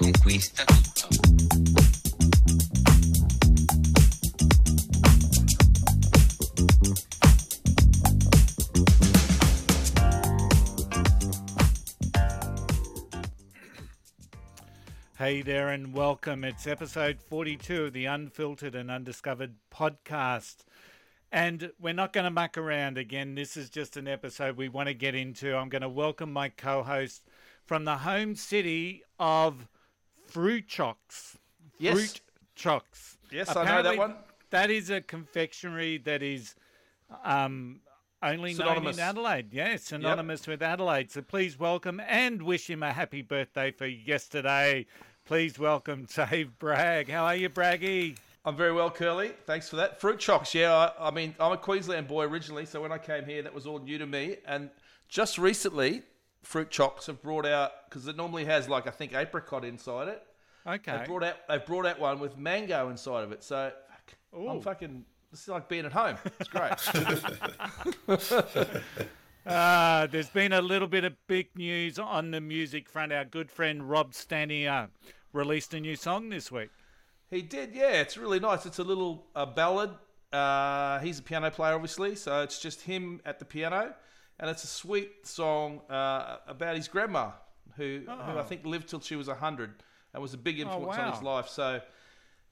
Conquista tutto. Hey there and welcome. It's episode 42 of the Unfiltered and Undiscovered podcast. And we're not going to muck around again. This is just an episode we want to get into. I'm going to welcome my co host from the home city of Fruit Chocks. Yes. Fruit Chocks. Yes, I know that one. That is a confectionery that is um, only Synonymous. known in Adelaide. Yeah, synonymous with Adelaide. So please welcome and wish him a happy birthday for yesterday. Please welcome Dave Bragg. How are you, Braggy? I'm very well, Curly. Thanks for that. Fruit chocks, yeah. I, I mean, I'm a Queensland boy originally, so when I came here, that was all new to me. And just recently, fruit chocks have brought out because it normally has like I think apricot inside it. Okay. They brought out they've brought out one with mango inside of it. So fuck, I'm fucking. This is like being at home. It's great. Uh, there's been a little bit of big news on the music front. Our good friend Rob Stanier released a new song this week. He did, yeah. It's really nice. It's a little uh, ballad. Uh, he's a piano player, obviously, so it's just him at the piano, and it's a sweet song uh, about his grandma, who who I think lived till she was hundred and was a big influence on his life. So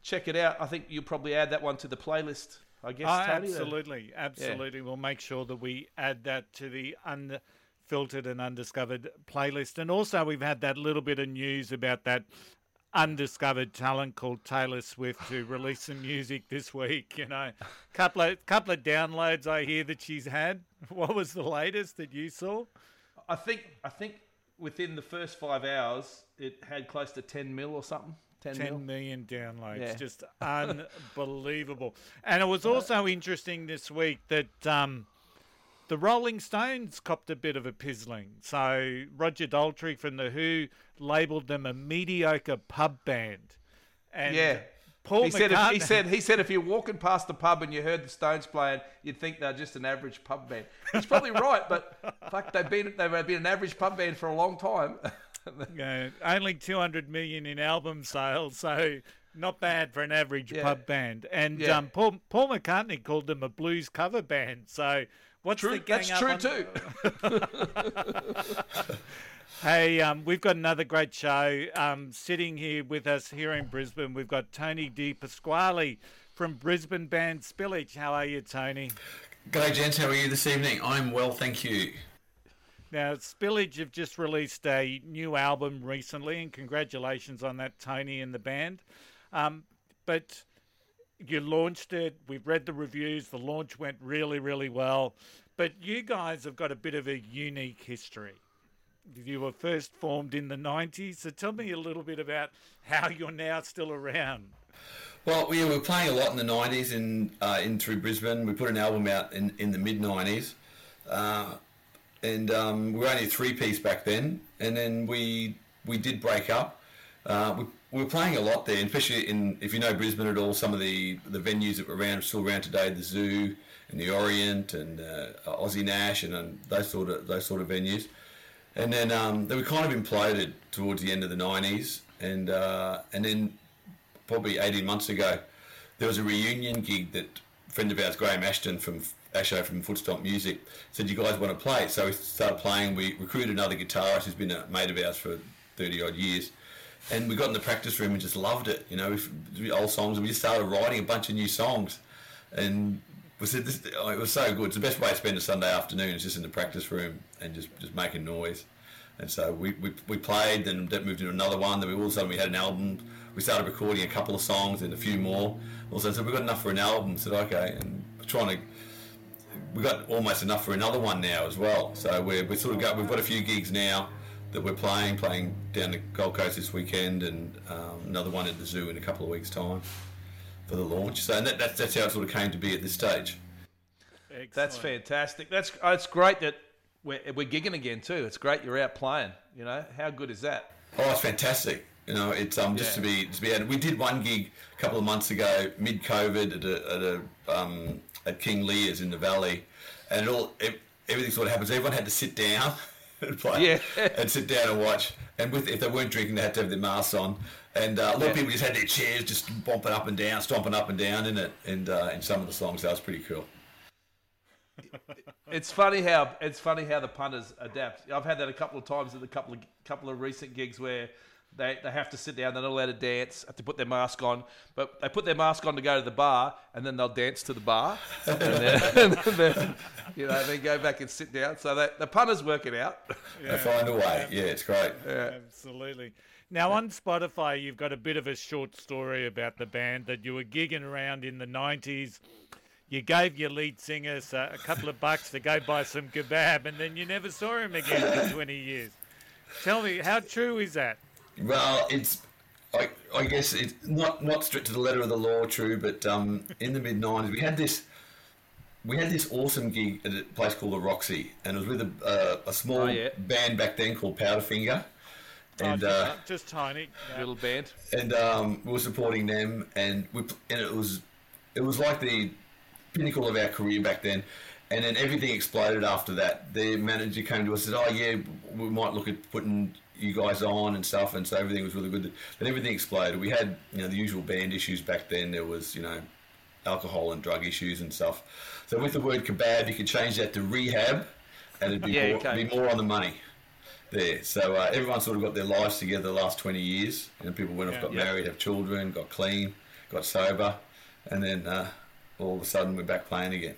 check it out. I think you'll probably add that one to the playlist. I guess. Oh, Tony, absolutely, absolutely. We'll make sure that we add that to the unfiltered and undiscovered playlist. And also, we've had that little bit of news about that undiscovered talent called Taylor Swift who released some music this week. You know, couple of couple of downloads I hear that she's had. What was the latest that you saw? I think I think within the first five hours, it had close to ten mil or something. Ten, mil. 10 million downloads. Yeah. Just unbelievable. And it was also interesting this week that um, the Rolling Stones copped a bit of a pizzling. So Roger Daltrey from The Who labelled them a mediocre pub band. And Yeah. Paul he said, if, he said, he said, if you're walking past the pub and you heard the Stones playing, you'd think they're just an average pub band. He's probably right, but fuck, they've been they've been an average pub band for a long time. know, only 200 million in album sales, so not bad for an average Yeah. pub band. And Yeah. um, Paul, Paul McCartney called them a blues cover band. So what's True, the gang that's up true on- too. Hey, um, we've got another great show. Um, sitting here with us here in Brisbane, we've got Tony De Pasquale from Brisbane band Spillage. How are you, Tony? G'day, gents. How are you this evening? I'm well, thank you. Now, Spillage have just released a new album recently, and congratulations on that, Tony and the band. Um, but you launched it. We've read the reviews. The launch went really, really well. But you guys have got a bit of a unique history. You were first formed in the 90s. So tell me a little bit about how you're now still around. Well, we were playing a lot in the '90s in uh, in through Brisbane. We put an album out in, in the mid '90s, uh, and um, we were only a three piece back then. And then we we did break up. Uh, we, we were playing a lot there, especially in if you know Brisbane at all. Some of the, the venues that were around still around today, the Zoo and the Orient and uh, Aussie Nash and, um, those sort of those sort of venues. And then um, they were kind of imploded towards the end of the '90s, and uh, and then probably 18 months ago, there was a reunion gig that friend of ours, Graham Ashton from Asho from Footstomp Music, said, "You guys want to play?" So we started playing. We recruited another guitarist who's been a mate of ours for thirty odd years, and we got in the practice room and just loved it. You know, we, old songs, and we just started writing a bunch of new songs, and we said this, oh, it was so good. It's the best way to spend a Sunday afternoon is just in the practice room and just just making noise. And so we, we, we played, then that moved into another one. Then we all of a sudden we had an album. We started recording a couple of songs and a few more. Also, so we got enough for an album. Said okay, and we're trying to. We got almost enough for another one now as well. So we're we sort of got we've got a few gigs now that we're playing, playing down the Gold Coast this weekend, and um, another one at the zoo in a couple of weeks' time for the launch. So that, that's that's how it sort of came to be at this stage. Excellent. That's fantastic. That's oh, it's great that we're, we're gigging again too. It's great you're out playing. You know how good is that? Oh, it's fantastic. You know, it's um just to be to be able. We did one gig a couple of months ago, mid COVID, at a, at a um, at King Lear's in the Valley, and it all it, everything sort of happens. Everyone had to sit down and play, Yeah. and sit down and watch. And with if they weren't drinking, they had to have their masks on. And uh, a lot Yeah. of people just had their chairs just bumping up and down, stomping up and down in it. And uh, in some of the songs, that was pretty cool. It's funny how it's funny how the punters adapt. I've had that a couple of times at a couple of couple of recent gigs where they, they have to sit down, they're not allowed to dance, have to put their mask on, but they put their mask on to go to the bar, and then they'll dance to the bar, and then, and then you know then go back and sit down. So that the punters work it out. They find a way. Yeah, it's great. Absolutely. Now on Spotify, you've got a bit of a short story about the band that you were gigging around in the '90s. You gave your lead singer a, a couple of bucks to go buy some kebab, and then you never saw him again for 20 years. Tell me, how true is that? Well, it's I, I guess it's not not strict to the letter of the law, true, but um, in the mid '90s we had this we had this awesome gig at a place called the Roxy, and it was with a, uh, a small Oh, yeah. band back then called Powderfinger, and Oh, uh, just, just tiny. Yeah. Little band. and um, we were supporting them, and we and it was it was like the pinnacle of our career back then. And then everything exploded after that. The manager came to us and said, "Oh yeah, we might look at putting you guys on and stuff." And so everything was really good. Then everything exploded. We had you know the usual band issues back then. There was you know alcohol and drug issues and stuff. So with the word kebab, you could change that to rehab, and it'd be, Yeah, more, okay. be more on the money there. So uh, everyone sort of got their lives together the last 20 years. You know, people went off, Yeah. got Yeah. married, have children, got clean, got sober, and then uh, all of a sudden we're back playing again.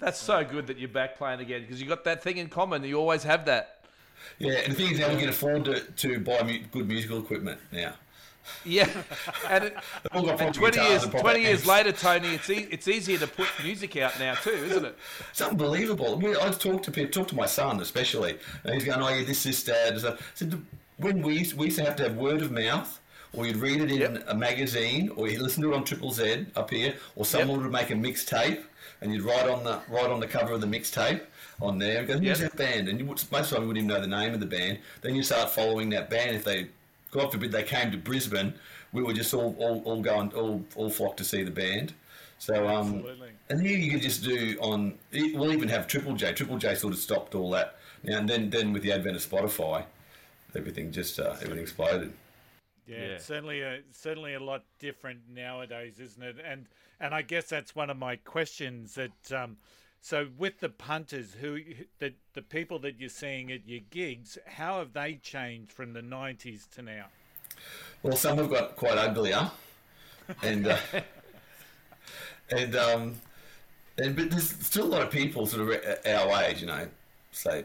That's so good that you're back playing again because you got that thing in common. You always have that. Yeah, and the thing is now we can afford to, to buy mu- good musical equipment now. Yeah, and, it, They've all got and twenty years and twenty years later, Tony, it's e- it's easier to put music out now too, isn't it? It's unbelievable. We, I've talked to people, talked to my son especially, and he's going, "Oh yeah, this, this, dad." So I said, "When we used, we used to have to have word of mouth, or you'd read it in Yep. a magazine, or you'd listen to it on Triple Z up here, or someone would make a mixtape, and you'd write on the write on the cover of the mixtape on there, and go, "Who's Yep. that band?" And you, would- most of the time you wouldn't even know the name of the band. Then you start following that band. If they, God forbid, they came to Brisbane, we would just all all, all go and all all flock to see the band. So um, Absolutely. and here you can just do on. We'll even have Triple J. Triple J sort of stopped all that now, and then then with the advent of Spotify, everything just uh, everything exploded. Yeah, Yeah. certainly a certainly a lot different nowadays, isn't it? And and I guess that's one of my questions. That um, so with the punters, who the the people that you're seeing at your gigs, how have they changed from the '90s to now? Well, some have got quite uglier, and uh, and um, and but there's still a lot of people sort of our age, you know, say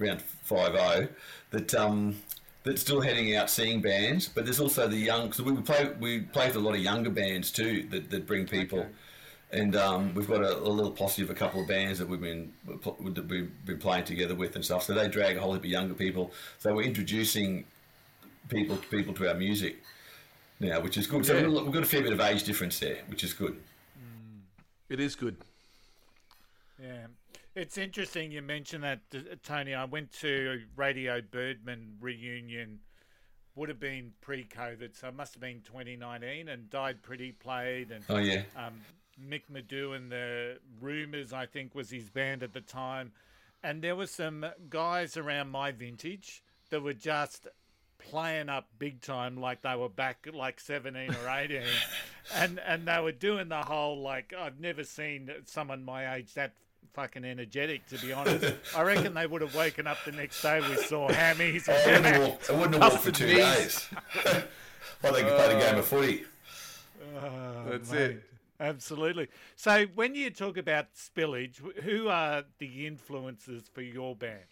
around five zero, that um that's still heading out seeing bands. But there's also the young. So we play we play with a lot of younger bands too that, that bring people. And um, we've got a, a little posse of a couple of bands that we've been that we've been playing together with and stuff. So they drag a whole heap of younger people. So we're introducing people people to our music now, which is good. So Yeah. we've got- a fair bit of age difference there, which is good. It is good. Yeah, it's interesting you mentioned that, uh, Tony. I went to Radio Birdman reunion. Would have been pre-COVID, so it must have been 2019, and Died Pretty played, and Oh yeah, um, Mick Medew and the Rumours, I think, was his band at the time. And there were some guys around my vintage that were just playing up big time, like they were back like seventeen or eighteen, and and they were doing the whole like I've never seen someone my age that fucking energetic. To be honest, I reckon they would have woken up the next day with sore hammies. I wouldn't have walked, I wouldn't have walked for two knees. days. While they could play a game of footy. Oh, That's mate. it. Absolutely. So, when you talk about spillage, who are the influences for your band?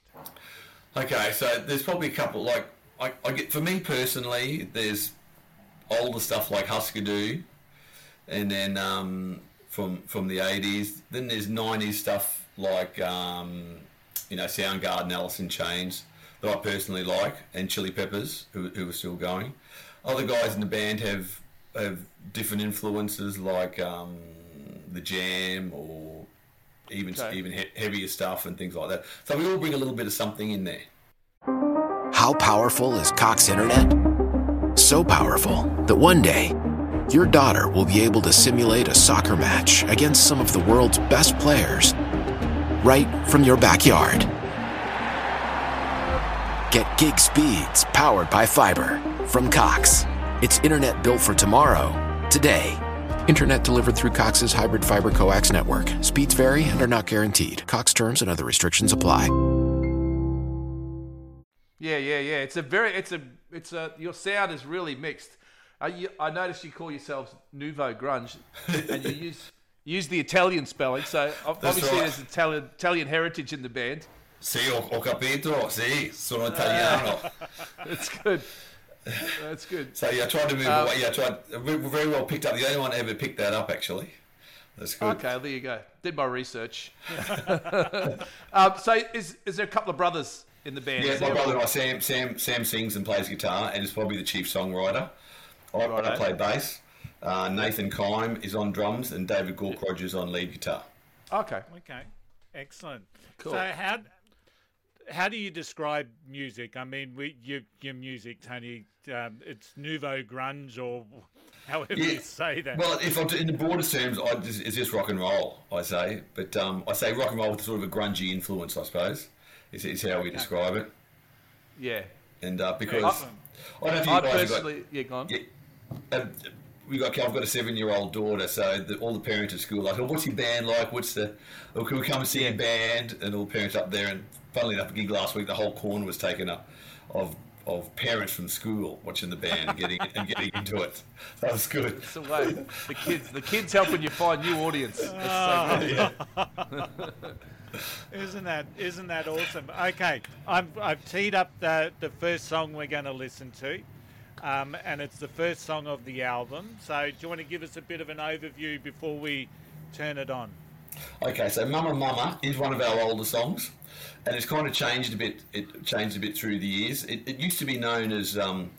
Okay, so there's probably a couple. Like, I, I get for me personally, there's older stuff like Husker Du, and then um, from from the '80s. Then there's '90s stuff like um, you know Soundgarden, Alice in Chains that I personally like, and Chili Peppers, who, who are still going. Other guys in the band have have different influences like um, the Jam or even Okay. even he- heavier stuff and things like that. So we all bring a little bit of something in there. How powerful is Cox Internet? So powerful that one day, your daughter will be able to simulate a soccer match against some of the world's best players right from your backyard. Get gig speeds powered by fiber from Cox. It's internet built for tomorrow, today. Internet delivered through Cox's hybrid fiber coax network. Speeds vary and are not guaranteed. Cox terms and other restrictions apply. Yeah, yeah, yeah. It's a very, it's a, it's a. Your sound is really mixed. Uh, you, I noticed you call yourselves Nouveau Grunge, and you use use the Italian spelling. So obviously right. there's Italian Italian heritage in the band. Sì, ho, ho capito, sì, sono italiano. It's good. That's good. so yeah, I tried to move Um, away. Yeah, I tried. we very well picked up. The only one ever picked that up, actually. That's good. Okay, there you go. Did my research. um, so is is there a couple of brothers in the band? Yeah, Is my brother and I, Sam, Sam, Sam sings and plays guitar, and is probably the chief songwriter. I, I Righto. play bass. Uh, Nathan Kime is on drums, and David Gork Rogers on lead guitar. Okay. Okay, excellent. Cool. So, how how do you describe music? I mean, we, your your music, Tony. Um, it's nouveau grunge, or however Yeah. you say that. Well, if I'm in the broadest terms, I just, it's just rock and roll. I say, but um, I say rock and roll with sort of a grungy influence, I suppose. Is, is how we describe it. Yeah. And uh, because Awesome. I don't know if you I guys have got, yeah, go on. Yeah, um, we got. I've got a seven-year-old daughter, so the, all the parents at school are like, oh, "What's your band like? What's the? Oh, can we come and see your band?" And all the parents up there. And funnily enough, a gig last week, the whole corner was taken up of of parents from school watching the band and getting and getting into it. That was good. It's the way the kids, the kids helping you find new audience. That's so good. Isn't that isn't that awesome? Okay, I'm, I've teed up the the first song we're going to listen to, um, and it's the first song of the album. So, do you want to give us a bit of an overview before we turn it on? Okay, so Mumma Mumma is one of our older songs, and it's kind of changed a bit. It changed a bit through the years. It, it used to be known as um,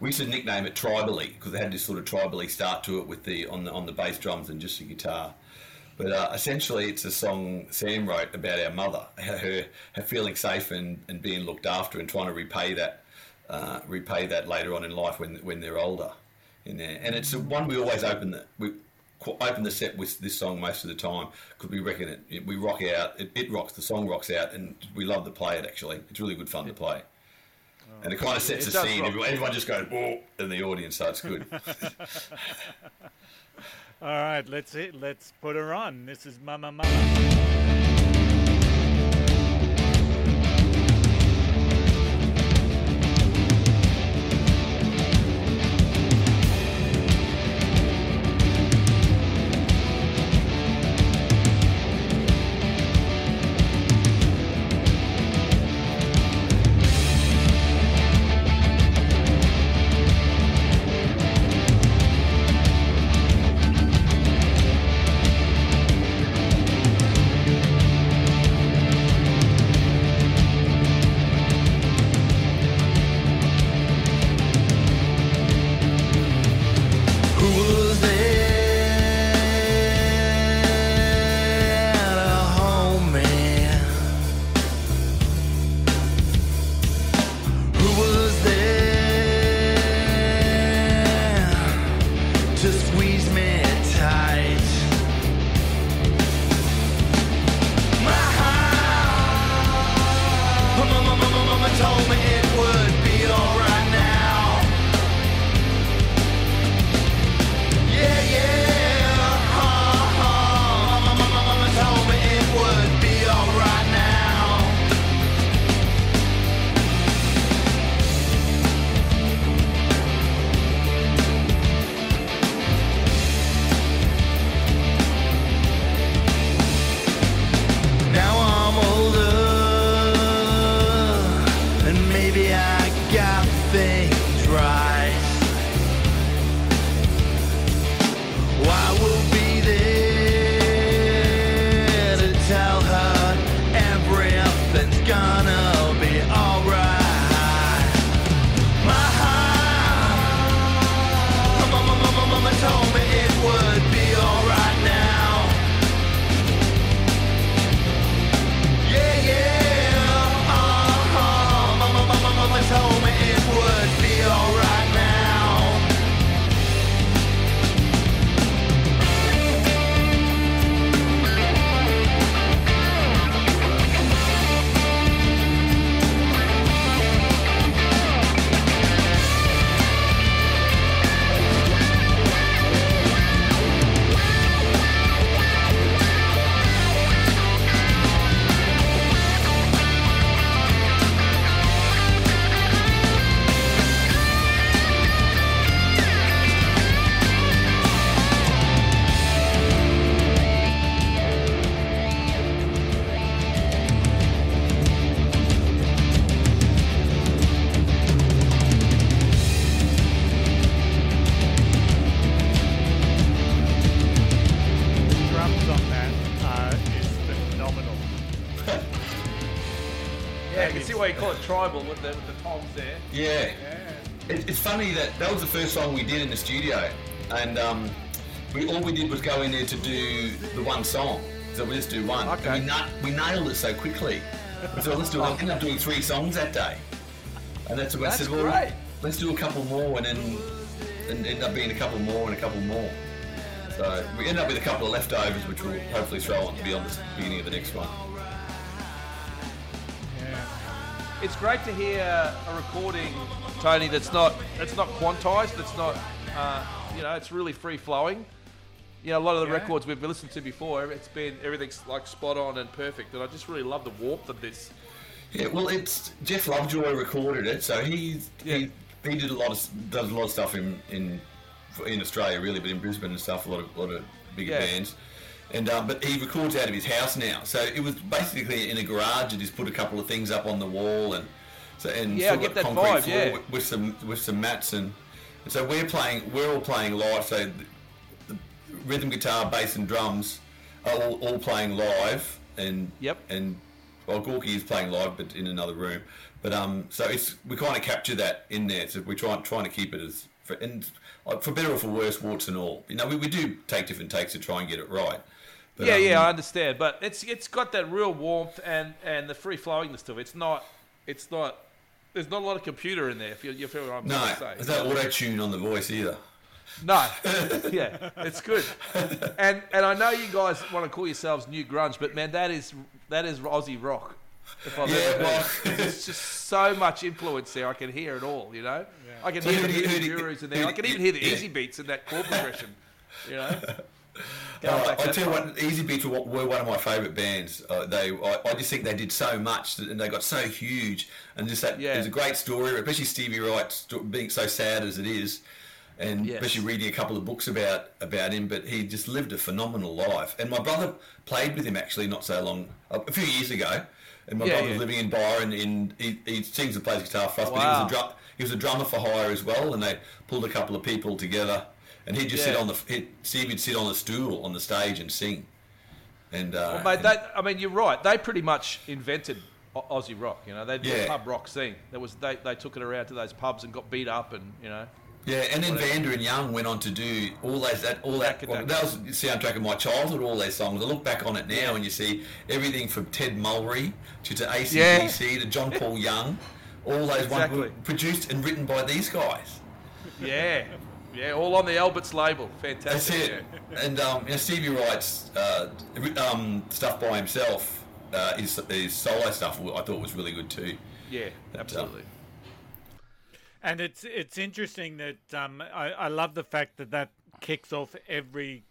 we used to nickname it tribally because it had this sort of tribally start to it with the on the on the bass drums and just the guitar. But uh, essentially, it's a song Sam wrote about our mother, her her feeling safe and, and being looked after, and trying to repay that uh, repay that later on in life when when they're older. In there, and it's one we always open the we open the set with this song most of the time because we reckon it, it we rock out it, it rocks the song rocks out and we love to play it actually. It's really good fun to play. Oh. And it kind of sets the scene everyone, everyone just goes whoa in the audience so it's good. All right, let's hit, let's put her on. This is Mumma. Mumma, why you call it tribal with the, with the tongs there. Yeah. It, it's funny that that was the first song we did in the studio, and um, we all we did was go in there to do the one song. So we just do one. Okay. We, na- we nailed it so quickly. So let's do. I ended up doing three songs that day, and that's what I said. Well, great. let's do a couple more, and then and end up being a couple more and a couple more. So we end up with a couple of leftovers, which we'll hopefully throw on to be on the beginning of the next one. It's great to hear a recording, Tony. That's not that's not quantized. That's not uh, you know. It's really free flowing. You know, a lot of the Yeah. records we've listened to before, it's been everything's like spot on and perfect. And I just really love the warmth of this. Yeah, well, it's Jeff Lovejoy recorded it, so he's he, he did a lot of does a lot of stuff in in in Australia really, but in Brisbane and stuff, a lot of lot of bigger Yeah. bands. And um, but he records out of his house now, so it was basically in a garage. And just put a couple of things up on the wall, and so and Yeah, I get got that concrete vibe, floor yeah. with, with some with some mats and, and so we're playing. We're all playing live. So the, the rhythm guitar, bass, and drums are all, all playing live, and Yep. and well, Gorky is playing live, but in another room. But um, so it's we kind of capture that in there. So we're trying trying to keep it as for, and for better or for worse, warts and all. You know, we, we do take different takes to try and get it right. But, yeah, um, yeah, I understand, but it's it's got that real warmth and and the free flowingness to it. It's not it's not. There's not a lot of computer in there. If you, you feel what I'm No, trying to say. there's no auto tune on the voice either. No, yeah, it's good. And and I know you guys want to call yourselves new grunge, but man, that is that is Aussie rock. If I've Yeah, ever well- heard. There's just so much influence there. I can hear it all. You know, I can So hear the do you- who music do you- gurus in there. do I can even hear the yeah. Easybeats in that chord progression. You know, Uh, I tell you what, Easybeats were, were one of my favourite bands. Uh, they, I, I just think they did so much, and they got so huge, and just that. Yeah. There's a great story, especially Stevie Wright being so sad as it is, and Yes. especially reading a couple of books about about him. But he just lived a phenomenal life. And my brother played with him actually not so long, a few years ago. And my Yeah, brother yeah. was living in Byron, and he, he sings and plays guitar for us. But he was a drum, he was a drummer for hire as well, and they pulled a couple of people together. And he'd just sit on the he'd, Stevie'd sit on the stool on the stage and sing. And uh, Well, mate, that, I mean, you're right. They pretty much invented Aussie rock. You know, they did the Yeah. pub rock scene. That was they, they took it around to those pubs and got beat up, and you know, yeah, and then Vanda and Young went on to do all those that all that. Well, that. was the soundtrack of my childhood. All those songs. I look back on it now and you see everything from Ted Mulry to, to ACDC to John Paul Young. All those Exactly. ones were produced and written by these guys. yeah, yeah, all on the Alberts label. That's Fantastic. it. And um, you know, Stevie Wright's uh, um, stuff by himself. Uh, his, his solo stuff I thought was really good too. Yeah, yeah absolutely. And it's it's interesting that um, I, I love the fact that that kicks off every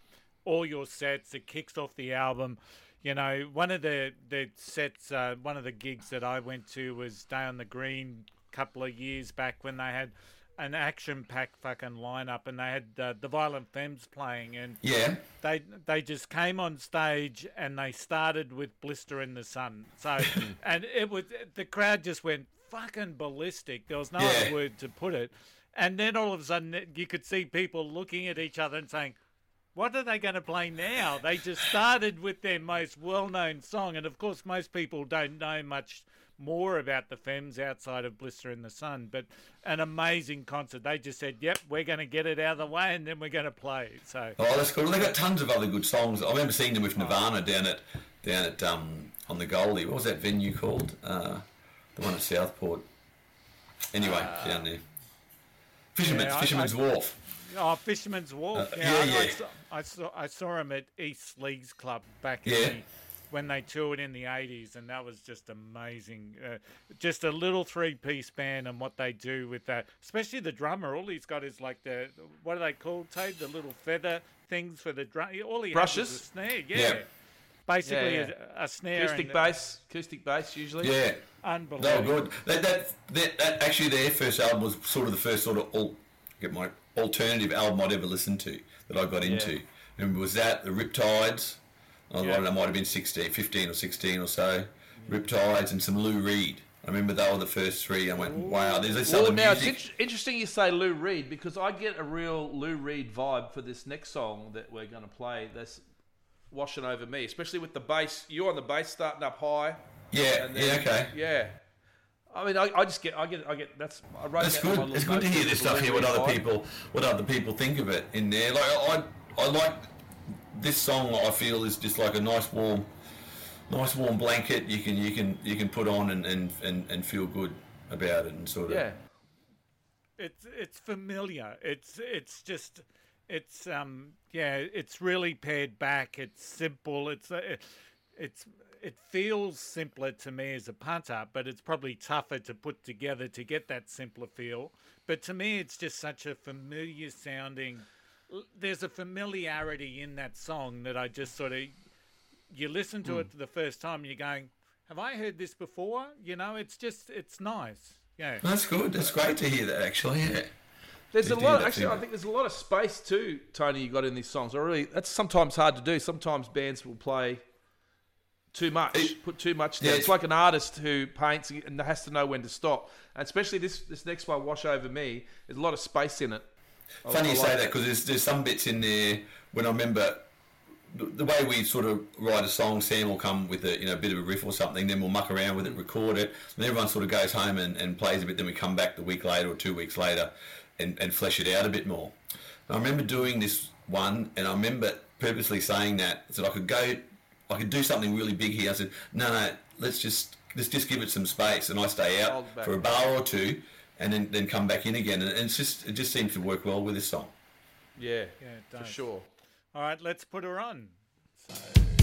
all your sets. It kicks off the album. You know, one of the the sets, uh, one of the gigs that I went to was Day on the Green a couple of years back when they had an action-packed fucking lineup and they had uh, the Violent Femmes playing and Yeah. they they just came on stage and they started with blister in the sun so and it was the crowd just went fucking ballistic there was no Yeah. other word to put it and then all of a sudden you could see people looking at each other and saying what are they going to play now they just started with their most well-known song and of course most people don't know much more about the Femmes outside of Blister in the Sun, but an amazing concert. They just said, "Yep, we're going to get it out of the way, and then we're going to play." So Oh, that's cool. They've got tons of other good songs. I remember seeing them with Nirvana down at down at um, on the Goldie. What was that venue called? Uh, the one at Southport. Anyway, down there. Fisherman's Yeah, Fisherman's I- Wharf. Oh, Fisherman's Wharf. Uh, yeah, yeah, I. I, saw, I saw I saw him at East Leagues Club back in Yeah. the, when they toured in the eighties, and that was just amazing. Uh, just a little three-piece band and what they do with that, especially the drummer. All he's got is like the what are they called, Tate? The little feather things for the drum. All he has Brushes? is a snare. Yeah. Yeah. Basically, Yeah, A, a snare. Acoustic and- bass, acoustic bass usually. Yeah. They Unbelievable. were good. That, that, that, that actually their first album was sort of the first sort of all, get my alternative album I'd ever listened to that I got into. And was that the Riptides. I Yeah. don't know, might have been 16, 15 or 16 or so. Riptides and some Lou Reed. I remember they were the first three. I went, wow, there's this Well, other now it's music. int- interesting you say Lou Reed because I get a real Lou Reed vibe for this next song that we're going to play. That's washing over me, especially with the bass. You're on the bass starting up high. Yeah, and yeah, okay. Yeah. I mean, I, I just get, I get, I get. That's I wrote That's that good. It's good to hear this stuff. Hear what other people, what other people think of it in there. Like I, I like this song. I feel is just like a nice warm, nice warm blanket. You can, you can, you can put on and and, and, and feel good about it and sort of. Yeah, It's it's familiar. It's it's just it's um yeah. It's really pared back. It's simple. It's uh, it's it feels simpler to me as a punter, but it's probably tougher to put together to get that simpler feel. But to me, it's just such a familiar sounding. There's a familiarity in that song that I just sort of you listen to it hmm. for the first time, and you're going, "Have I heard this before?" You know, it's just it's nice. Yeah. That's good. That's great to hear that. Actually, yeah. there's a lot. Actually, thing. I think there's a lot of space too, Tony. You got in these songs. I really. That's sometimes hard to do. Sometimes bands will play too much, It- put too much. yeah, It's it's- like an artist who paints and has to know when to stop. And especially this this next one, "Wash Over Me." There's a lot of space in it. Funny you like say that because there's there's some bits in there when I remember the, the way we sort of write a song. Sam will come with a you know bit of a riff or something, then we'll muck around with it, record it, and everyone sort of goes home and, and plays a bit. Then we come back the week later or two weeks later and, and flesh it out a bit more. And I remember doing this one, and I remember purposely saying that so that I could go, I could do something really big here. I said, no, no, let's just let's just give it some space, and I stay out for a bar or two. And then, then come back in again, and it's just it just seems to work well with this song. Yeah, Yeah, it for sure. All right, let's put her on. Baby,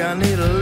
I need a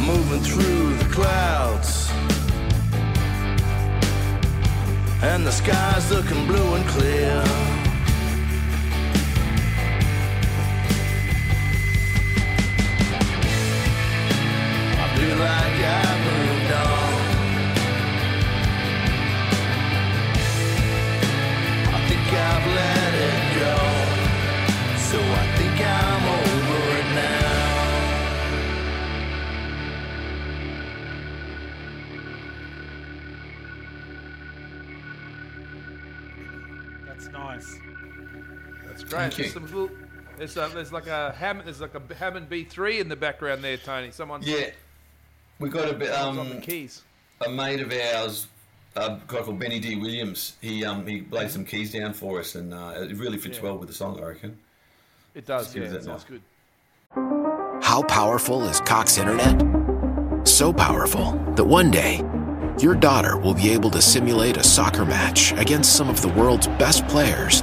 I'm moving through the clouds. And the sky's looking blue and clear. I feel like great. Thank There's, you. some little, there's, a, there's like a Hammond, there's like a Hammond B3 in the background there, Tony. Someone's Yeah, we got a bit. someone's on the Um, keys. a mate of ours, a guy called Benny D. Williams. He um he laid some keys down for us, and uh, it really fits Yeah. well with the song, I reckon. It does, give yeah. that It sounds good. How powerful is Cox Internet? So powerful that one day, your daughter will be able to simulate a soccer match against some of the world's best players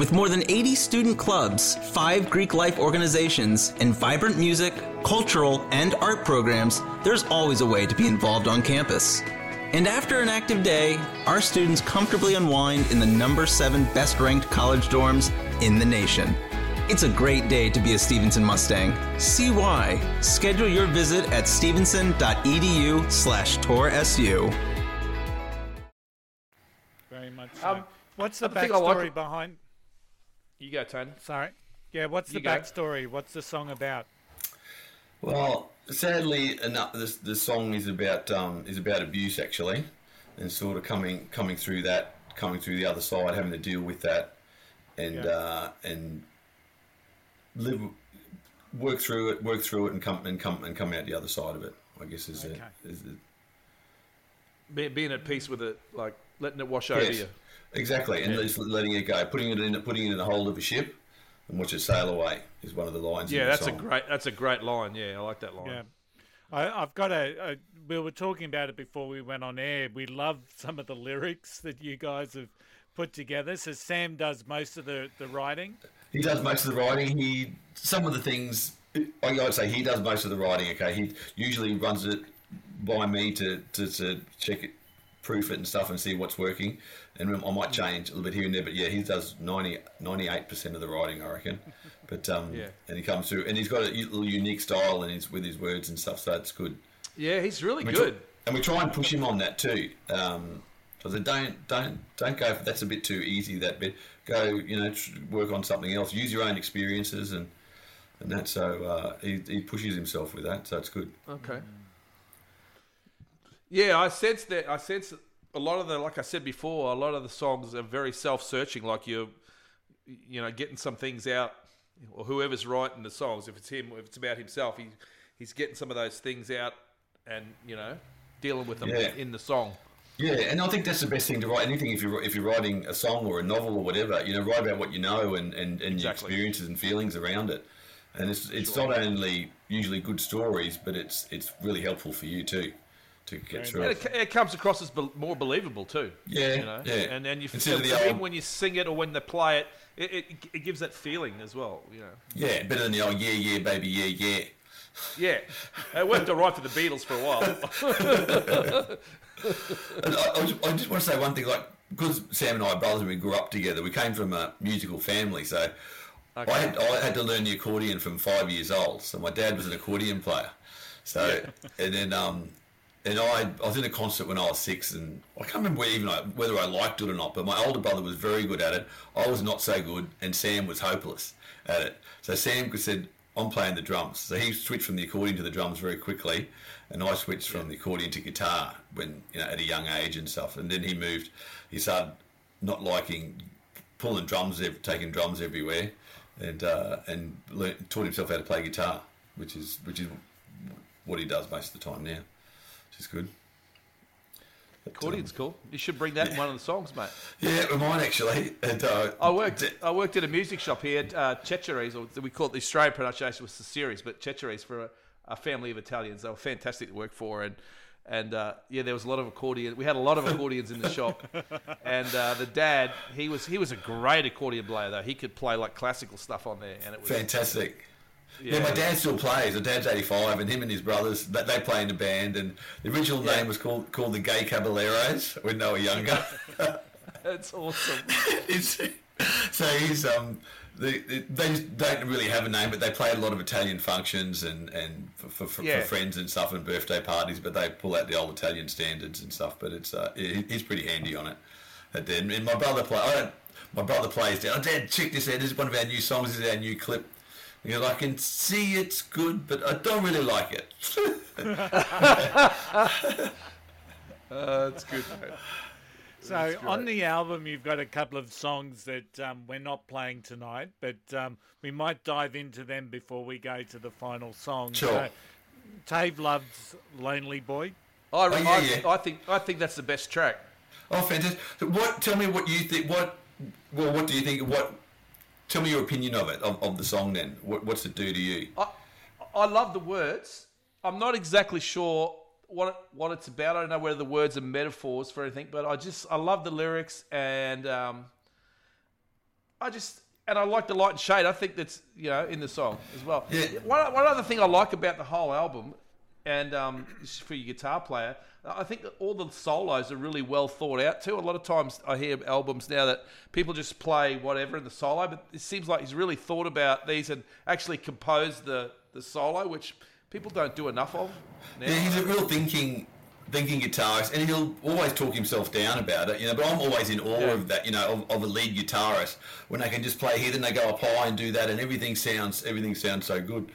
With more than 80 student clubs, five Greek life organizations, and vibrant music, cultural, and art programs, there's always a way to be involved on campus. And after an active day, our students comfortably unwind in the number seven best ranked college dorms in the nation. It's a great day to be a Stevenson Mustang. See why. Schedule your visit at stevenson.edu slash toursu. Very much so. Um, What's the I think like backstory behind? You go, Tony. Sorry. Yeah, what's the You go. backstory? What's the song about? Well, sadly enough, this the song is about um, is about abuse actually, and sort of coming coming through that, coming through the other side, having to deal with that, and Yeah. uh, and live, work through it, work through it, and come and come and come out the other side of it. I guess is Okay. it. Is it Be, being at peace with it, like letting it wash over you. Exactly, and Yeah. just letting it go, putting it in, putting it in the hold of a ship, and watch it sail away is one of the lines. in Yeah, the that's a great that's a great line. Yeah, I like that line. Yeah. I, I've got a, a. We were talking about it before we went on air. We love some of the lyrics that you guys have put together. So Sam does most of the, the writing. He does most of the writing. He some of the things I would say he does most of the writing. Okay, he usually runs it by me to, to, to check it, proof it and stuff, and see what's working. And I might change a little bit here and there, but yeah, he does 98 percent of the writing, I reckon. But um, Yeah. and he comes through, and he's got a little unique style and his with his words and stuff, so it's good. Yeah, he's really We good. try- and we try and push him on that too. Um, I said, don't, don't, don't go. For, that's a bit too easy. That bit. Go, you know, tr- work on something else. Use your own experiences and and that. So uh, he, he pushes himself with that. So it's good. Okay. Yeah, I sense that. I sense a lot of the, like I said before, a lot of the songs are very self-searching. Like you're, you know, getting some things out, or whoever's writing the songs. If it's him, if it's about himself, he he's getting some of those things out, and you know, dealing with them Yeah. in the song. Yeah, and I think that's the best thing to write. Anything if you're if you're writing a song or a novel or whatever, you know, write about what you know and and, and your experiences and feelings around it. And it's it's not only usually good stories, but it's it's really helpful for you too to get through And it. it, it comes across as be- more believable too. Yeah, you know? yeah. And then you Instead of and the even old- when you sing it or when they play it, it, it, it gives that feeling as well. You know. Yeah, better than the old yeah yeah baby yeah yeah. Yeah, it worked all right for the Beatles for a while. I, I, just, I just want to say one thing, like because Sam and I are brothers and we grew up together, we came from a musical family, so I, had, I had to learn the accordion from five years old. So my dad was an accordion player. So and then um, and I, I was in a concert when I was six, and I can't remember even I, whether I liked it or not. But my older brother was very good at it. I was not so good, and Sam was hopeless at it. So Sam said, "I'm playing the drums." So he switched from the accordion to the drums very quickly, and I switched from the accordion to guitar when you know at a young age and stuff. And then he moved. He started not liking pulling drums, taking drums everywhere, and uh, and learnt, taught himself how to play guitar, which is which is what he does most of the time now, is good. Accordion's cool. You should bring that in one of the songs, mate. Yeah, we might actually. And, uh, I worked. I worked at a music shop here, uh, Checheres, or we call it the Australian pronunciation was the series, but Checheres for a, a family of Italians. They were fantastic to work for, and and uh, yeah, there was a lot of accordion. We had a lot of accordions in the shop, and uh, the dad, he was he was a great accordion player though. He could play like classical stuff on there, and it was Fantastic. Yeah. my dad still plays. My dad's 85, and him and his brothers, they, they play in a band. And the original name was called called the Gay Caballeros when they were younger. That's awesome. So he's um, they, they they don't really have a name, but they play at a lot of Italian functions and and for, for, Yeah. for friends and stuff and birthday parties. But they pull out the old Italian standards and stuff. But it's uh, he's pretty handy on it. That dad. And my brother play. I don't. My brother plays. Oh, Dad, check this out. This is one of our new songs. This is our new clip. You know, I can see it's good, but I don't really like it. Uh, that's good. Mate. So on the album, you've got a couple of songs that um, we're not playing tonight, but um, we might dive into them before we go to the final song. Sure. So, Tave loves "Lonely Boy." I, yeah, I, yeah. I think I think that's the best track. Oh, fantastic! What? Tell me what you think. What? Well, what do you think? What? Tell me your opinion of it, of, of the song. Then, what, what's it do to you? I, I love the words. I'm not exactly sure what what it's about. I don't know whether the words are metaphors for anything, but I just I love the lyrics and um, I just and I like the light and shade. I think that's you know in the song as well. Yeah. One, one other thing I like about the whole album, and um, for your guitar player, I think that all the solos are really well thought out too. A lot of times I hear albums now that people just play whatever in the solo, but it seems like he's really thought about these and actually composed the the solo, which people don't do enough of. Now. Yeah, he's a real thinking, thinking guitarist, and he'll always talk himself down about it. You know, but I'm always in awe Yeah. of that. You know, of, of a lead guitarist when they can just play here, then they go up high and do that, and everything sounds everything sounds so good.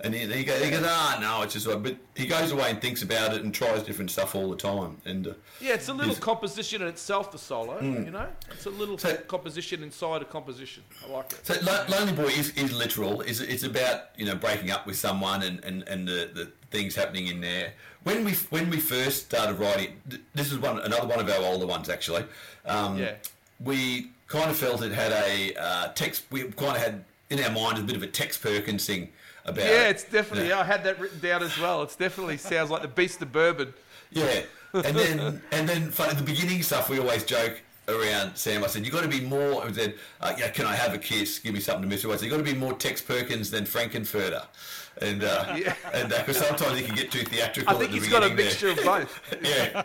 And he, he, goes, he goes, ah, no, it's just. right." But he goes away and thinks about it and tries different stuff all the time. And uh, Yeah, it's a little composition in itself, the solo. You know, it's a little So- composition inside a composition. I like it. So Lo- Lonely Boy is, is literal. Is it's about you know breaking up with someone and, and, and the, the things happening in there. When we when we first started writing, this is one another one of our older ones actually. Um, Yeah. We kind of felt it had a uh, text. We kind of had in our mind a bit of a Tex Perkins thing about. Yeah, it. it's definitely. You know? I had that written down as well. It's definitely sounds like the Beast of Bourbon. Yeah, and then and then fun, at the beginning stuff we always joke around Sam. I said you got to be more. I said, uh, yeah, can I have a kiss? Give me something to miss. I said you got to be more Tex Perkins than Frank-N-Furter, and uh, and because sometimes he can get too theatrical. I at think the he's got a mixture there. of both. yeah,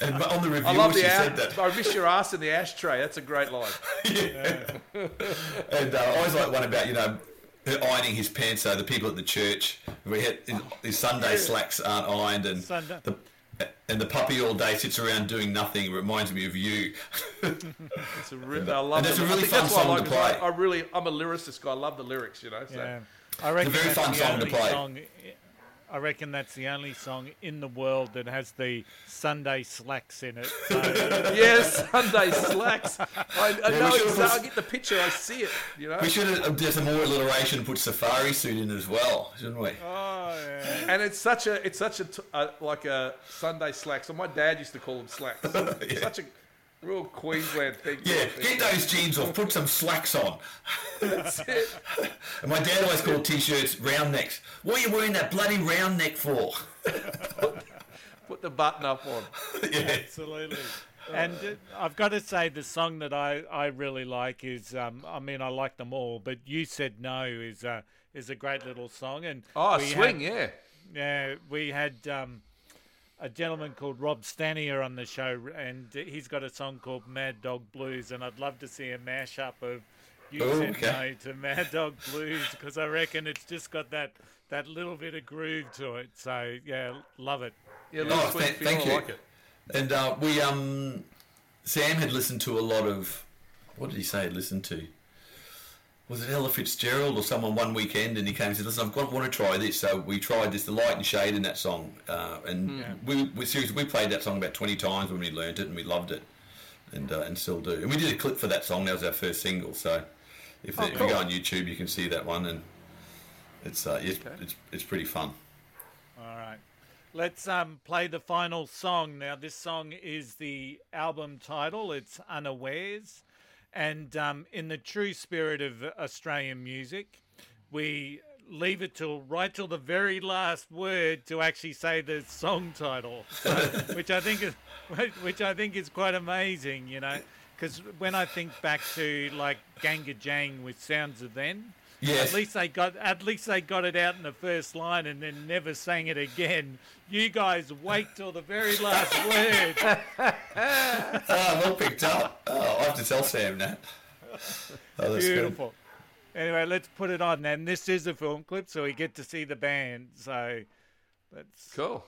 and on the review I love she the said that. I miss your ass in the ashtray. That's a great line. yeah, And uh, I always like one about you know ironing his pants so the people at the church we had his Sunday slacks aren't ironed and Sunday. the and the puppy all day sits around doing nothing. It reminds me of you. It's a re- I love And it's a really fun that's why I song like to it. I, play. I really, I'm a lyricist guy. I love the lyrics. You know. So. Yeah, I reckon it's a very fun song to play. song- I reckon that's the only song in the world that has the Sunday slacks in it. So, Yes, Sunday slacks. I, I Yeah, know should've exactly. I get the picture. I see it. You know. We should have done uh, some more alliteration. Put safari suit in as well, shouldn't we? oh, yeah. And it's such a, it's such a, t- a like a Sunday slacks. So my dad used to call them slacks. It's Such a real Queensland thing. Yeah, get those jeans off. Put some slacks on. That's it. And my dad always called t-shirts round necks. What are you wearing that bloody round neck for? Put the button up on. yeah. Absolutely. And uh, I've got to say, the song that I, I really like is, um, I mean, I like them all, but You Said No is, uh, is a great little song. And Oh, swing, had- yeah. Yeah, we had um, a gentleman called Rob Stanier on the show, and he's got a song called Mad Dog Blues, and I'd love to see a mashup of You Said okay. No to Mad Dog Blues, because I reckon it's just got that, that little bit of groove to it. So, yeah, love it. Yeah, little Oh, swing th- feel, thank you. like it. And uh, we, um, Sam had listened to a lot of, what did he say? He'd listened to. Was it Ella Fitzgerald or someone one weekend? And he came and said, "Listen, I've got want to try this." So we tried this, the light and shade in that song, uh, and we, we seriously we played that song about twenty times when we learned it, and we loved it, and uh, and still do. And we did a clip for that song. That was our first single. So if, if you go on YouTube, you can see that one, and it's uh, it's, it's it's pretty fun. All right. Let's um, play the final song. Now, this song is the album title. It's Unawares. And um, in the true spirit of Australian music, we leave it till right till the very last word to actually say the song title, so, which I think is which I think is quite amazing. You know, because when I think back to like GANGgajang with Sounds of Then, Yes. at least they got at least they got it out in the first line and then never sang it again. You guys wait till the very last word. Oh, well picked up. Oh, I have to tell Sam that. Oh, that's good. Beautiful. Anyway, let's put it on. And this is a film clip, so we get to see the band. So let's. Cool.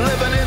Living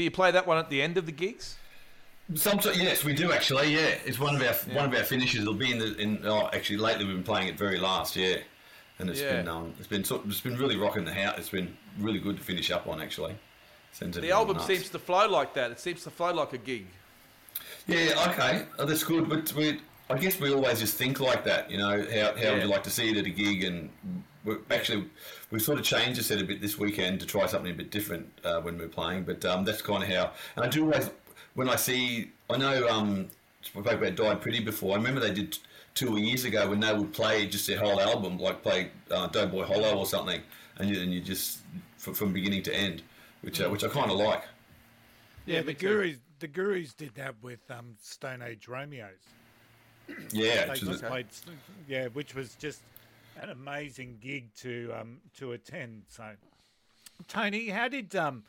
Do you play that one at the end of the gigs? Sometimes, yes, we do actually. Yeah, it's one of our one of our finishes. It'll be in the in. Oh, actually, lately we've been playing it very last. Yeah, and it's Yeah. been um, it's been it's been really rocking the house. It's been really good to finish up on actually. Sends The album nuts. seems to flow like that. It seems to flow like a gig. Yeah, okay, oh, that's good. But we, I guess we always just think like that. You know, how, how would you like to see it at a gig? And we actually, we've sort of changed the set a bit this weekend to try something a bit different uh, when we're playing. But um, that's kind of how. And I do always, when I see, I know um, we spoke about Died Pretty before. I remember they did two years ago when they would play just their whole album, like play uh, Doughboy Hollow or something, and you, and you just from, from beginning to end, which uh, which I kind of like. Yeah, me the too. Gurus, the Gurus did that with um, Stone Age Romeos. Yeah, They which is- just played, yeah, which was just an amazing gig to um, to attend. So, Tony, how did um,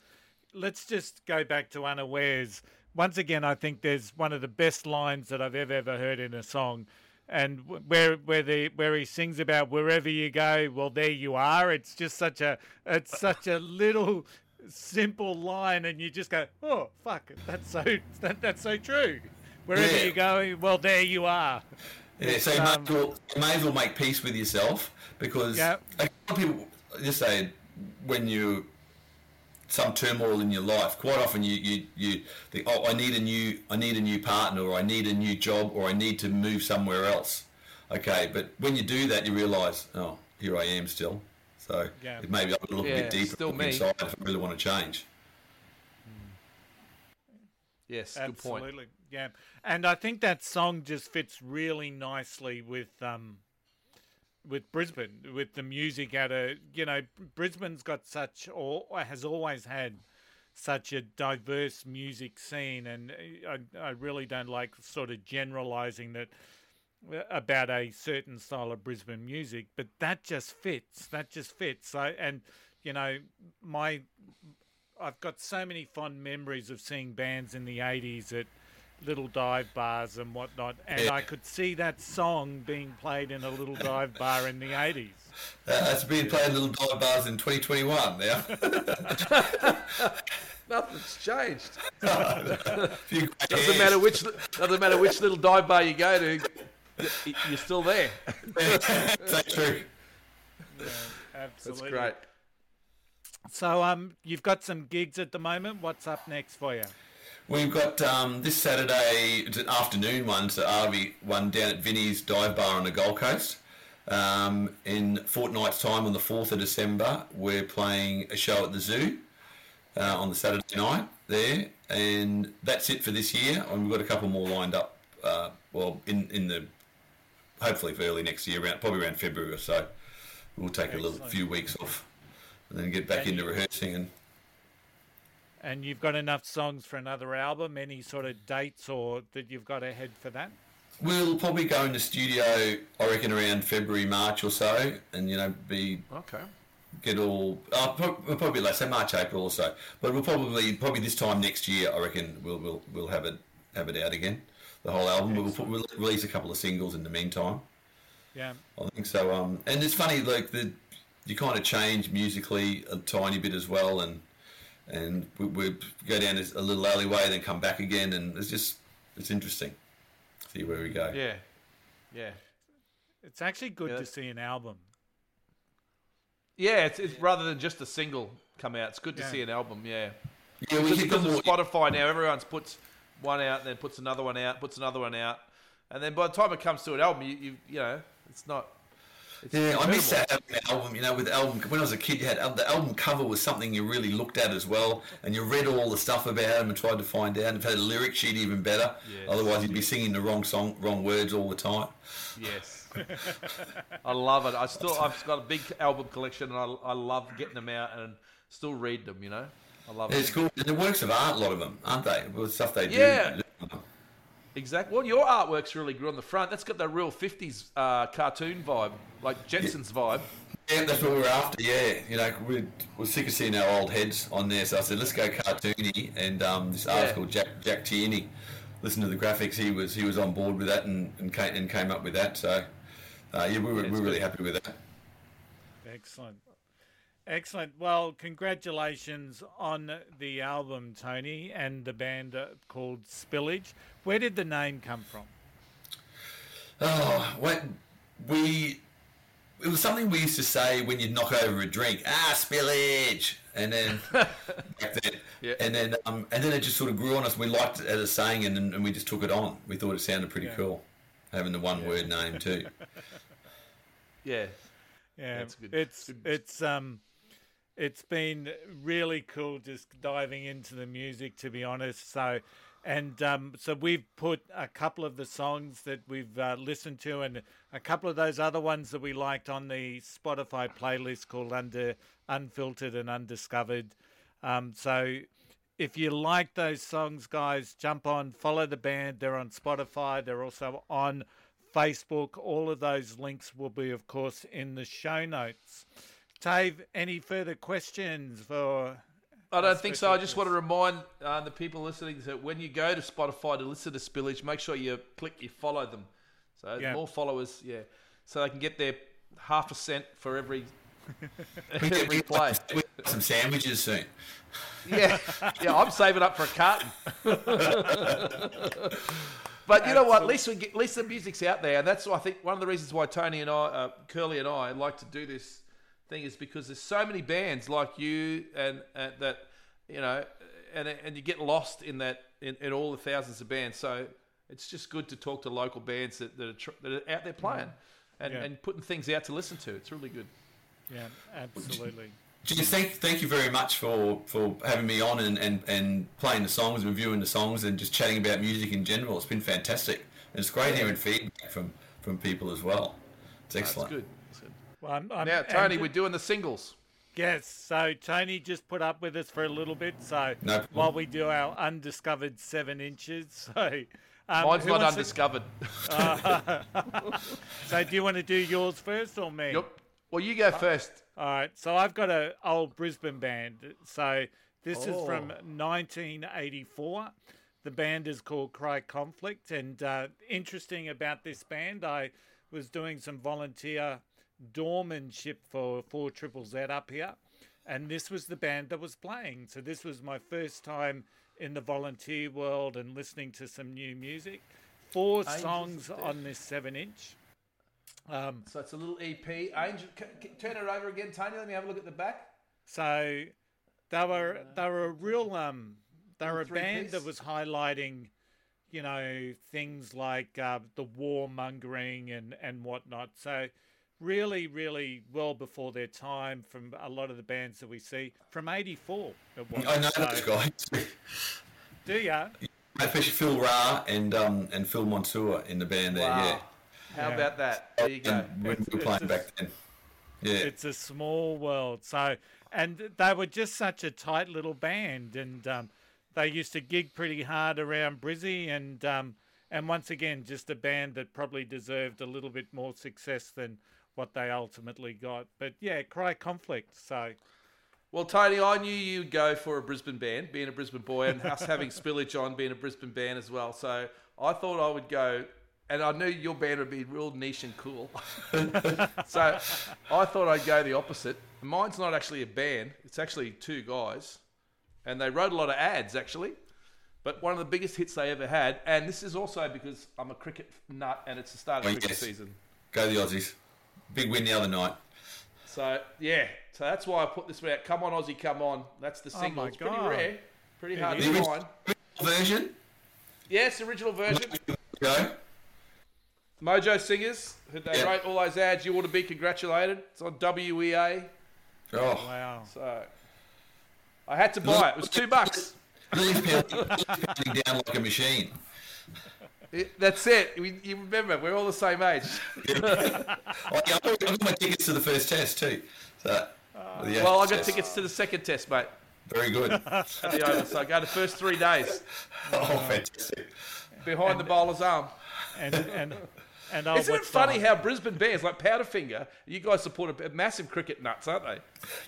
let's just go back to unawares. Once again, I think there's one of the best lines that I've ever ever heard in a song, and where where the where he sings about wherever you go, well there you are. It's just such a it's such a little simple line, and you just go, oh fuck, that's so that, that's so true. Wherever Yeah. you go, well there you are. Yeah, so you, Um, may as well, you may as well make peace with yourself because Yeah. a lot of people just say when you some turmoil in your life, quite often you you you think, oh, I need a new I need a new partner, or I need a new job, or I need to move somewhere else. Okay, but when you do that, you realise, oh, here I am still. So Yeah. it maybe I've got to look a Yeah, bit deeper still look me. inside if I really want to change. Yes. Absolutely, yeah. And I think that song just fits really nicely with um, with Brisbane, with the music at a you know Brisbane's got such or has always had such a diverse music scene, and I, I really don't like sort of generalizing that uh, about a certain style of Brisbane music, but that just fits. That just fits. I, and you know my I've got so many fond memories of seeing bands in the 80s at little dive bars and whatnot, and Yeah. I could see that song being played in a little dive bar in the 80s. Uh, that's been playing little dive bars in 2021 now. Nothing's changed. Few grey Doesn't hairs. matter which doesn't matter which little dive bar you go to, you're still there. That's true. That's Absolutely. great. So, um, you've got some gigs at the moment. What's up next for you? We've got um, this Saturday, it's an afternoon one, so RV one down at Vinnie's Dive Bar on the Gold Coast. Um, in fortnight's time, on the 4th of December, we're playing a show at the zoo uh, on the Saturday night there, and that's it for this year. And we've got a couple more lined up. Uh, well, in in the hopefully for early next year, around probably around February or so. We'll take a little few weeks off, and then get back And into you- rehearsing and And you've got enough songs for another album. Any sort of dates or that you've got ahead for that? We'll probably go in the studio, I reckon, around February, March or so, and you know, be Okay. get all uh, pro- probably less, say March, April or so. But we'll probably probably this time next year, I reckon, we'll we'll, we'll have it have it out again, the whole album. But we'll, put, we'll release a couple of singles in the meantime. Yeah. I think so. Um, and it's funny, like the you kind of change musically a tiny bit as well, and and we, we go down a little alleyway, then come back again, and it's just it's interesting. See where we go. Yeah. Yeah. It's actually good Yeah, to see an album. Yeah, it's, it's rather than just a single come out. It's good to Yeah. see an album. Yeah. Yeah, we Just because of Spotify now, everyone's puts one out, and then puts another one out, puts another one out, and then by the time it comes to an album, you you, you know, it's not. Yeah, I miss that album. You know, with the album when I was a kid, you had uh, the album cover was something you really looked at as well, and you read all the stuff about them and tried to find out. And if it had a lyric sheet, even better. Yes, Otherwise, you'd be singing the wrong song, wrong words all the time. Yes. I love it. I still, I've got a big album collection, and I, I love getting them out and still read them. You know, I love it. It's cool. And the works of art, a lot of them, aren't they? With the stuff they do. Yeah. Exactly. Well, your artwork's really good on the front. That's got the real '50s uh, cartoon vibe, like Jetsons vibe. Yeah, that's what we were after. Yeah, you know, we we're sick of seeing our old heads on there, so I said, let's go cartoony. And um, this artist Yeah. called Jack Jack Tierney. Listen to the graphics. He was he was on board with that and and came, and came up with that. So uh, yeah, we were, we it's were really happy with that. Excellent. Excellent. Well, congratulations on the album, Tony, and the band uh, called Spillage. Where did the name come from? Oh, what we it was something we used to say when you'd knock over a drink. Ah, spillage, and then back then, Yeah. and then um, and then it just sort of grew on us. We liked it as a saying, and, and we just took it on. We thought it sounded pretty Yeah. cool, having the one word name too. Yeah. Yeah, That's good. It's Good. it's um, it's been really cool just diving into the music. To be honest, so and um, so we've put a couple of the songs that we've uh, listened to, and a couple of those other ones that we liked on the Spotify playlist called Under Unfiltered and Undiscovered. Um, so if you like those songs, guys, jump on, follow the band. They're on Spotify. They're also on Facebook. All of those links will be, of course, in the show notes. Tave, any further questions for? I don't think so. I just want to remind uh, the people listening that when you go to Spotify to listen to Spillage, make sure you click, you follow them. So Yeah. more followers, yeah, so they can get their half a cent for every We get, every play. some sandwiches soon. Yeah, yeah. I'm saving up for a carton. but you know what? At least we get, at least the music's out there, and that's why I think one of the reasons why Tony and I, uh, Curly and I, like to do this thing is because there's so many bands like you and, and that you know, and and you get lost in that in, in all the thousands of bands. So it's just good to talk to local bands that, that, are, tr- that are out there playing mm. and, Yeah. and putting things out to listen to. It's really good. Yeah, absolutely. Geez, thank, thank you very much for, for having me on and, and, and playing the songs, reviewing the songs, and just chatting about music in general. It's been fantastic. And it's great hearing feedback from, from people as well. It's excellent. good. That's good. Well, I'm, I'm, Now, Tony, and- we're doing the singles. Yes, so Tony just put up with us for a little bit. So No while we do our undiscovered seven inches, so um, Mine's not wants to- undiscovered. so do you want to do yours first or me? Yep. Well, you go first. All right. So I've got an old Brisbane band. So this is from Oh. 1984. The band is called Cry Conflict, and uh, interesting about this band, I was doing some volunteer doormanship for Four Triple Z up here, and this was the band that was playing. So this was my first time in the volunteer world and listening to some new music. Four songs on this seven inch. Um, So it's a little EP. Angel, turn it over again, Tony. Let me have a look at the back. So they were they were a real um they were a band that was highlighting, you know, things like uh, the warmongering and and whatnot. So really, really well before their time from a lot of the bands that we see from '84. I know So, those guys. Do ya? Especially Phil Ra and um, and Phil Montour in the band there, Wow. yeah. How Yeah. about that? There you go. And when we were it's playing just- back then. Yeah. It's a small world. So, and they were just such a tight little band, and um, they used to gig pretty hard around Brizzy, and um, and once again, just a band that probably deserved a little bit more success than what they ultimately got. But yeah, Cry Conflict. So Well, Tony, I knew you'd go for a Brisbane band, being a Brisbane boy, and us having Spillage on being a Brisbane band as well. So I thought I would go, and I knew your band would be real niche and cool. so I thought I'd go the opposite. Mine's not actually a band; it's actually two guys, and they wrote a lot of ads actually. But one of the biggest hits they ever had, and this is also because I'm a cricket nut, and it's the start of Oh, cricket yes. season. Go the Aussies. Big win the other night. So yeah, so that's why I put this one out. Come on, Aussie, come on. That's the Oh single. my it's pretty rare, pretty hard to find. version. Yes, original version. Go. Mojo Singers, who they Yeah. wrote all those ads. You ought to be congratulated. It's on WEA. Oh. wow. So I had to buy it. It was two bucks. Lillee's pounding, Lillee's pounding down like a machine. It- that's it. We, you remember, we're all the same age. Yeah, I got I got my tickets to the first test too. So, uh, the Well, I got test. tickets to the second test, mate. Very good. At the over. So I go the first three days oh, fantastic. behind the bowler's arm. And and and I'll Isn't it funny hi- how Brisbane Bears, like Powderfinger, you guys support a massive cricket nuts, aren't they?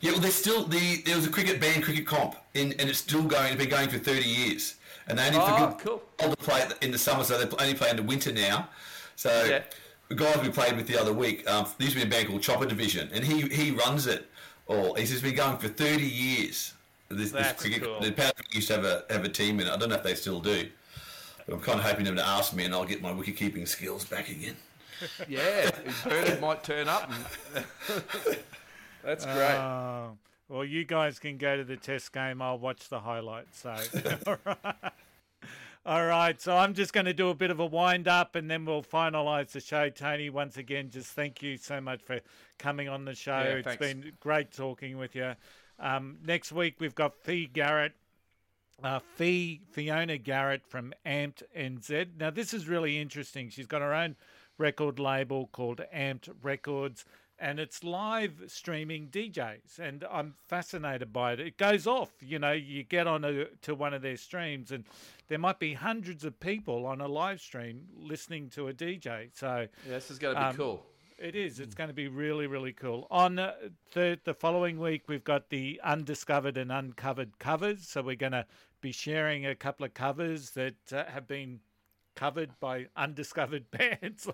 Yeah, well, there's still the there was a cricket band, cricket comp, in, and it's still going. It's been going for 30 years, and they only Oh, for cool. to play in the summer, so they only play in the winter now. So Yeah. the guy we played with the other week, um, there used to be a band called Chopper Division, and he he runs it all. He's just been going for 30 years. This, this That's cricket, cool. the Powderfinger used to have a have a team in it. I don't know if they still do. But I'm kind of hoping them to ask me, and I'll get my wicket keeping skills back again. Yeah, Bernard might turn up. And... That's great. Uh, well, you guys can go to the test game. I'll watch the highlights. So, all right. All right. So I'm just going to do a bit of a wind up, and then we'll finalise the show. Tony, once again, just thank you so much for coming on the show. Yeah, It's thanks. been great talking with you. Um, next week we've got Fee Garrett. Uh, Fee Fiona Garrett from Amped NZ. Now this is really interesting. She's got her own record label called Amped Records, and it's live streaming DJs. And I'm fascinated by it. It goes off. You know, you get on a, to one of their streams, and there might be hundreds of people on a live stream listening to a DJ. So yeah, this is going to be um, cool. it is. It's going to be really, really cool. On uh, the the following week, we've got the undiscovered and uncovered covers. So we're going to be sharing a couple of covers that uh, have been covered by undiscovered bands.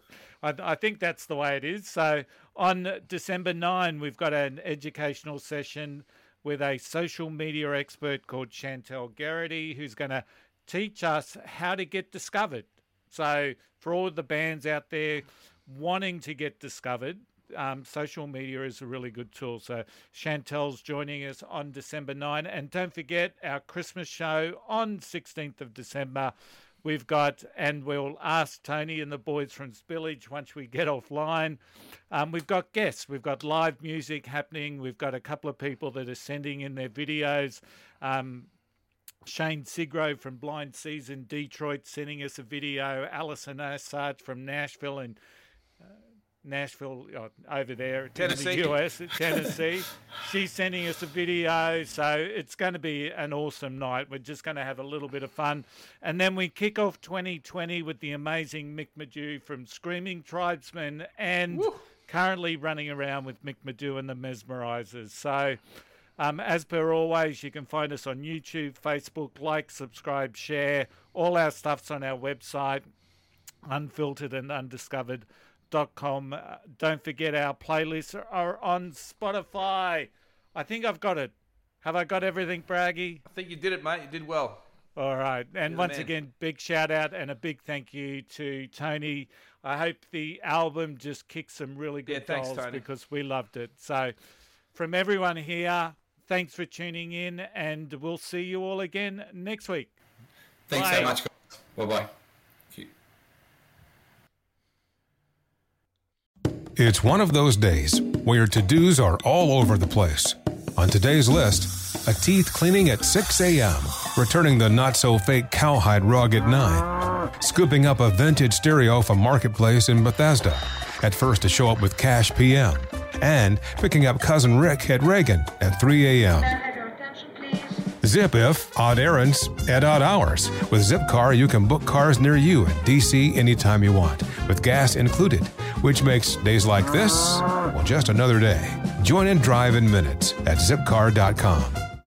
I, I think that's the way it is. So on December 9, we've got an educational session with a social media expert called Chantel Garrity, who's going to teach us how to get discovered. So for all the bands out there wanting to get discovered, um, social media is a really good tool. So Chantel's joining us on December 9. And don't forget our Christmas show on 16th of December. We've got, and we'll ask Tony and the boys from Spillage once we get offline. Um, we've got guests, we've got live music happening, we've got a couple of people that are sending in their videos. Um, Shane Sigrove from Blind Season Detroit sending us a video. Alison Assad from Nashville and Nashville uh, over there Tennessee. in the US, Tennessee. She's sending us a video, so it's going to be an awesome night. We're just going to have a little bit of fun, and then we kick off 2020 with the amazing Mick Medew from Screaming Tribesmen and currently running around with Mick Medew and the Mesmerizers. So. Um, as per always, you can find us on YouTube, Facebook, like, subscribe, share. All our stuff's on our website, unfiltered and undiscovered.com. Uh, don't forget our playlists are on Spotify. I think I've got it. Have I got everything, Braggy? I think you did it, mate. You did well. All right. And the once again, big shout out and a big thank you to Tony. I hope the album just kicks some really good Yeah, thanks, goals Tony. because we loved it. So, from everyone here, thanks for tuning in, and we'll see you all again next week. Thanks Bye. so much. Bye bye. It's one of those days where to dos are all over the place. On today's list, a teeth cleaning at 6 a.m., returning the not so fake cowhide rug at 9, scooping up a vintage stereo from Marketplace in Bethesda, at first to show up with cash PM, and picking up cousin Rick at Reagan at 3 a.m. Zip if odd errands at odd hours. With Zipcar, you can book cars near you in DC anytime you want, with gas included, which makes days like this, well, just another day. Join in drive in minutes at zipcar.com.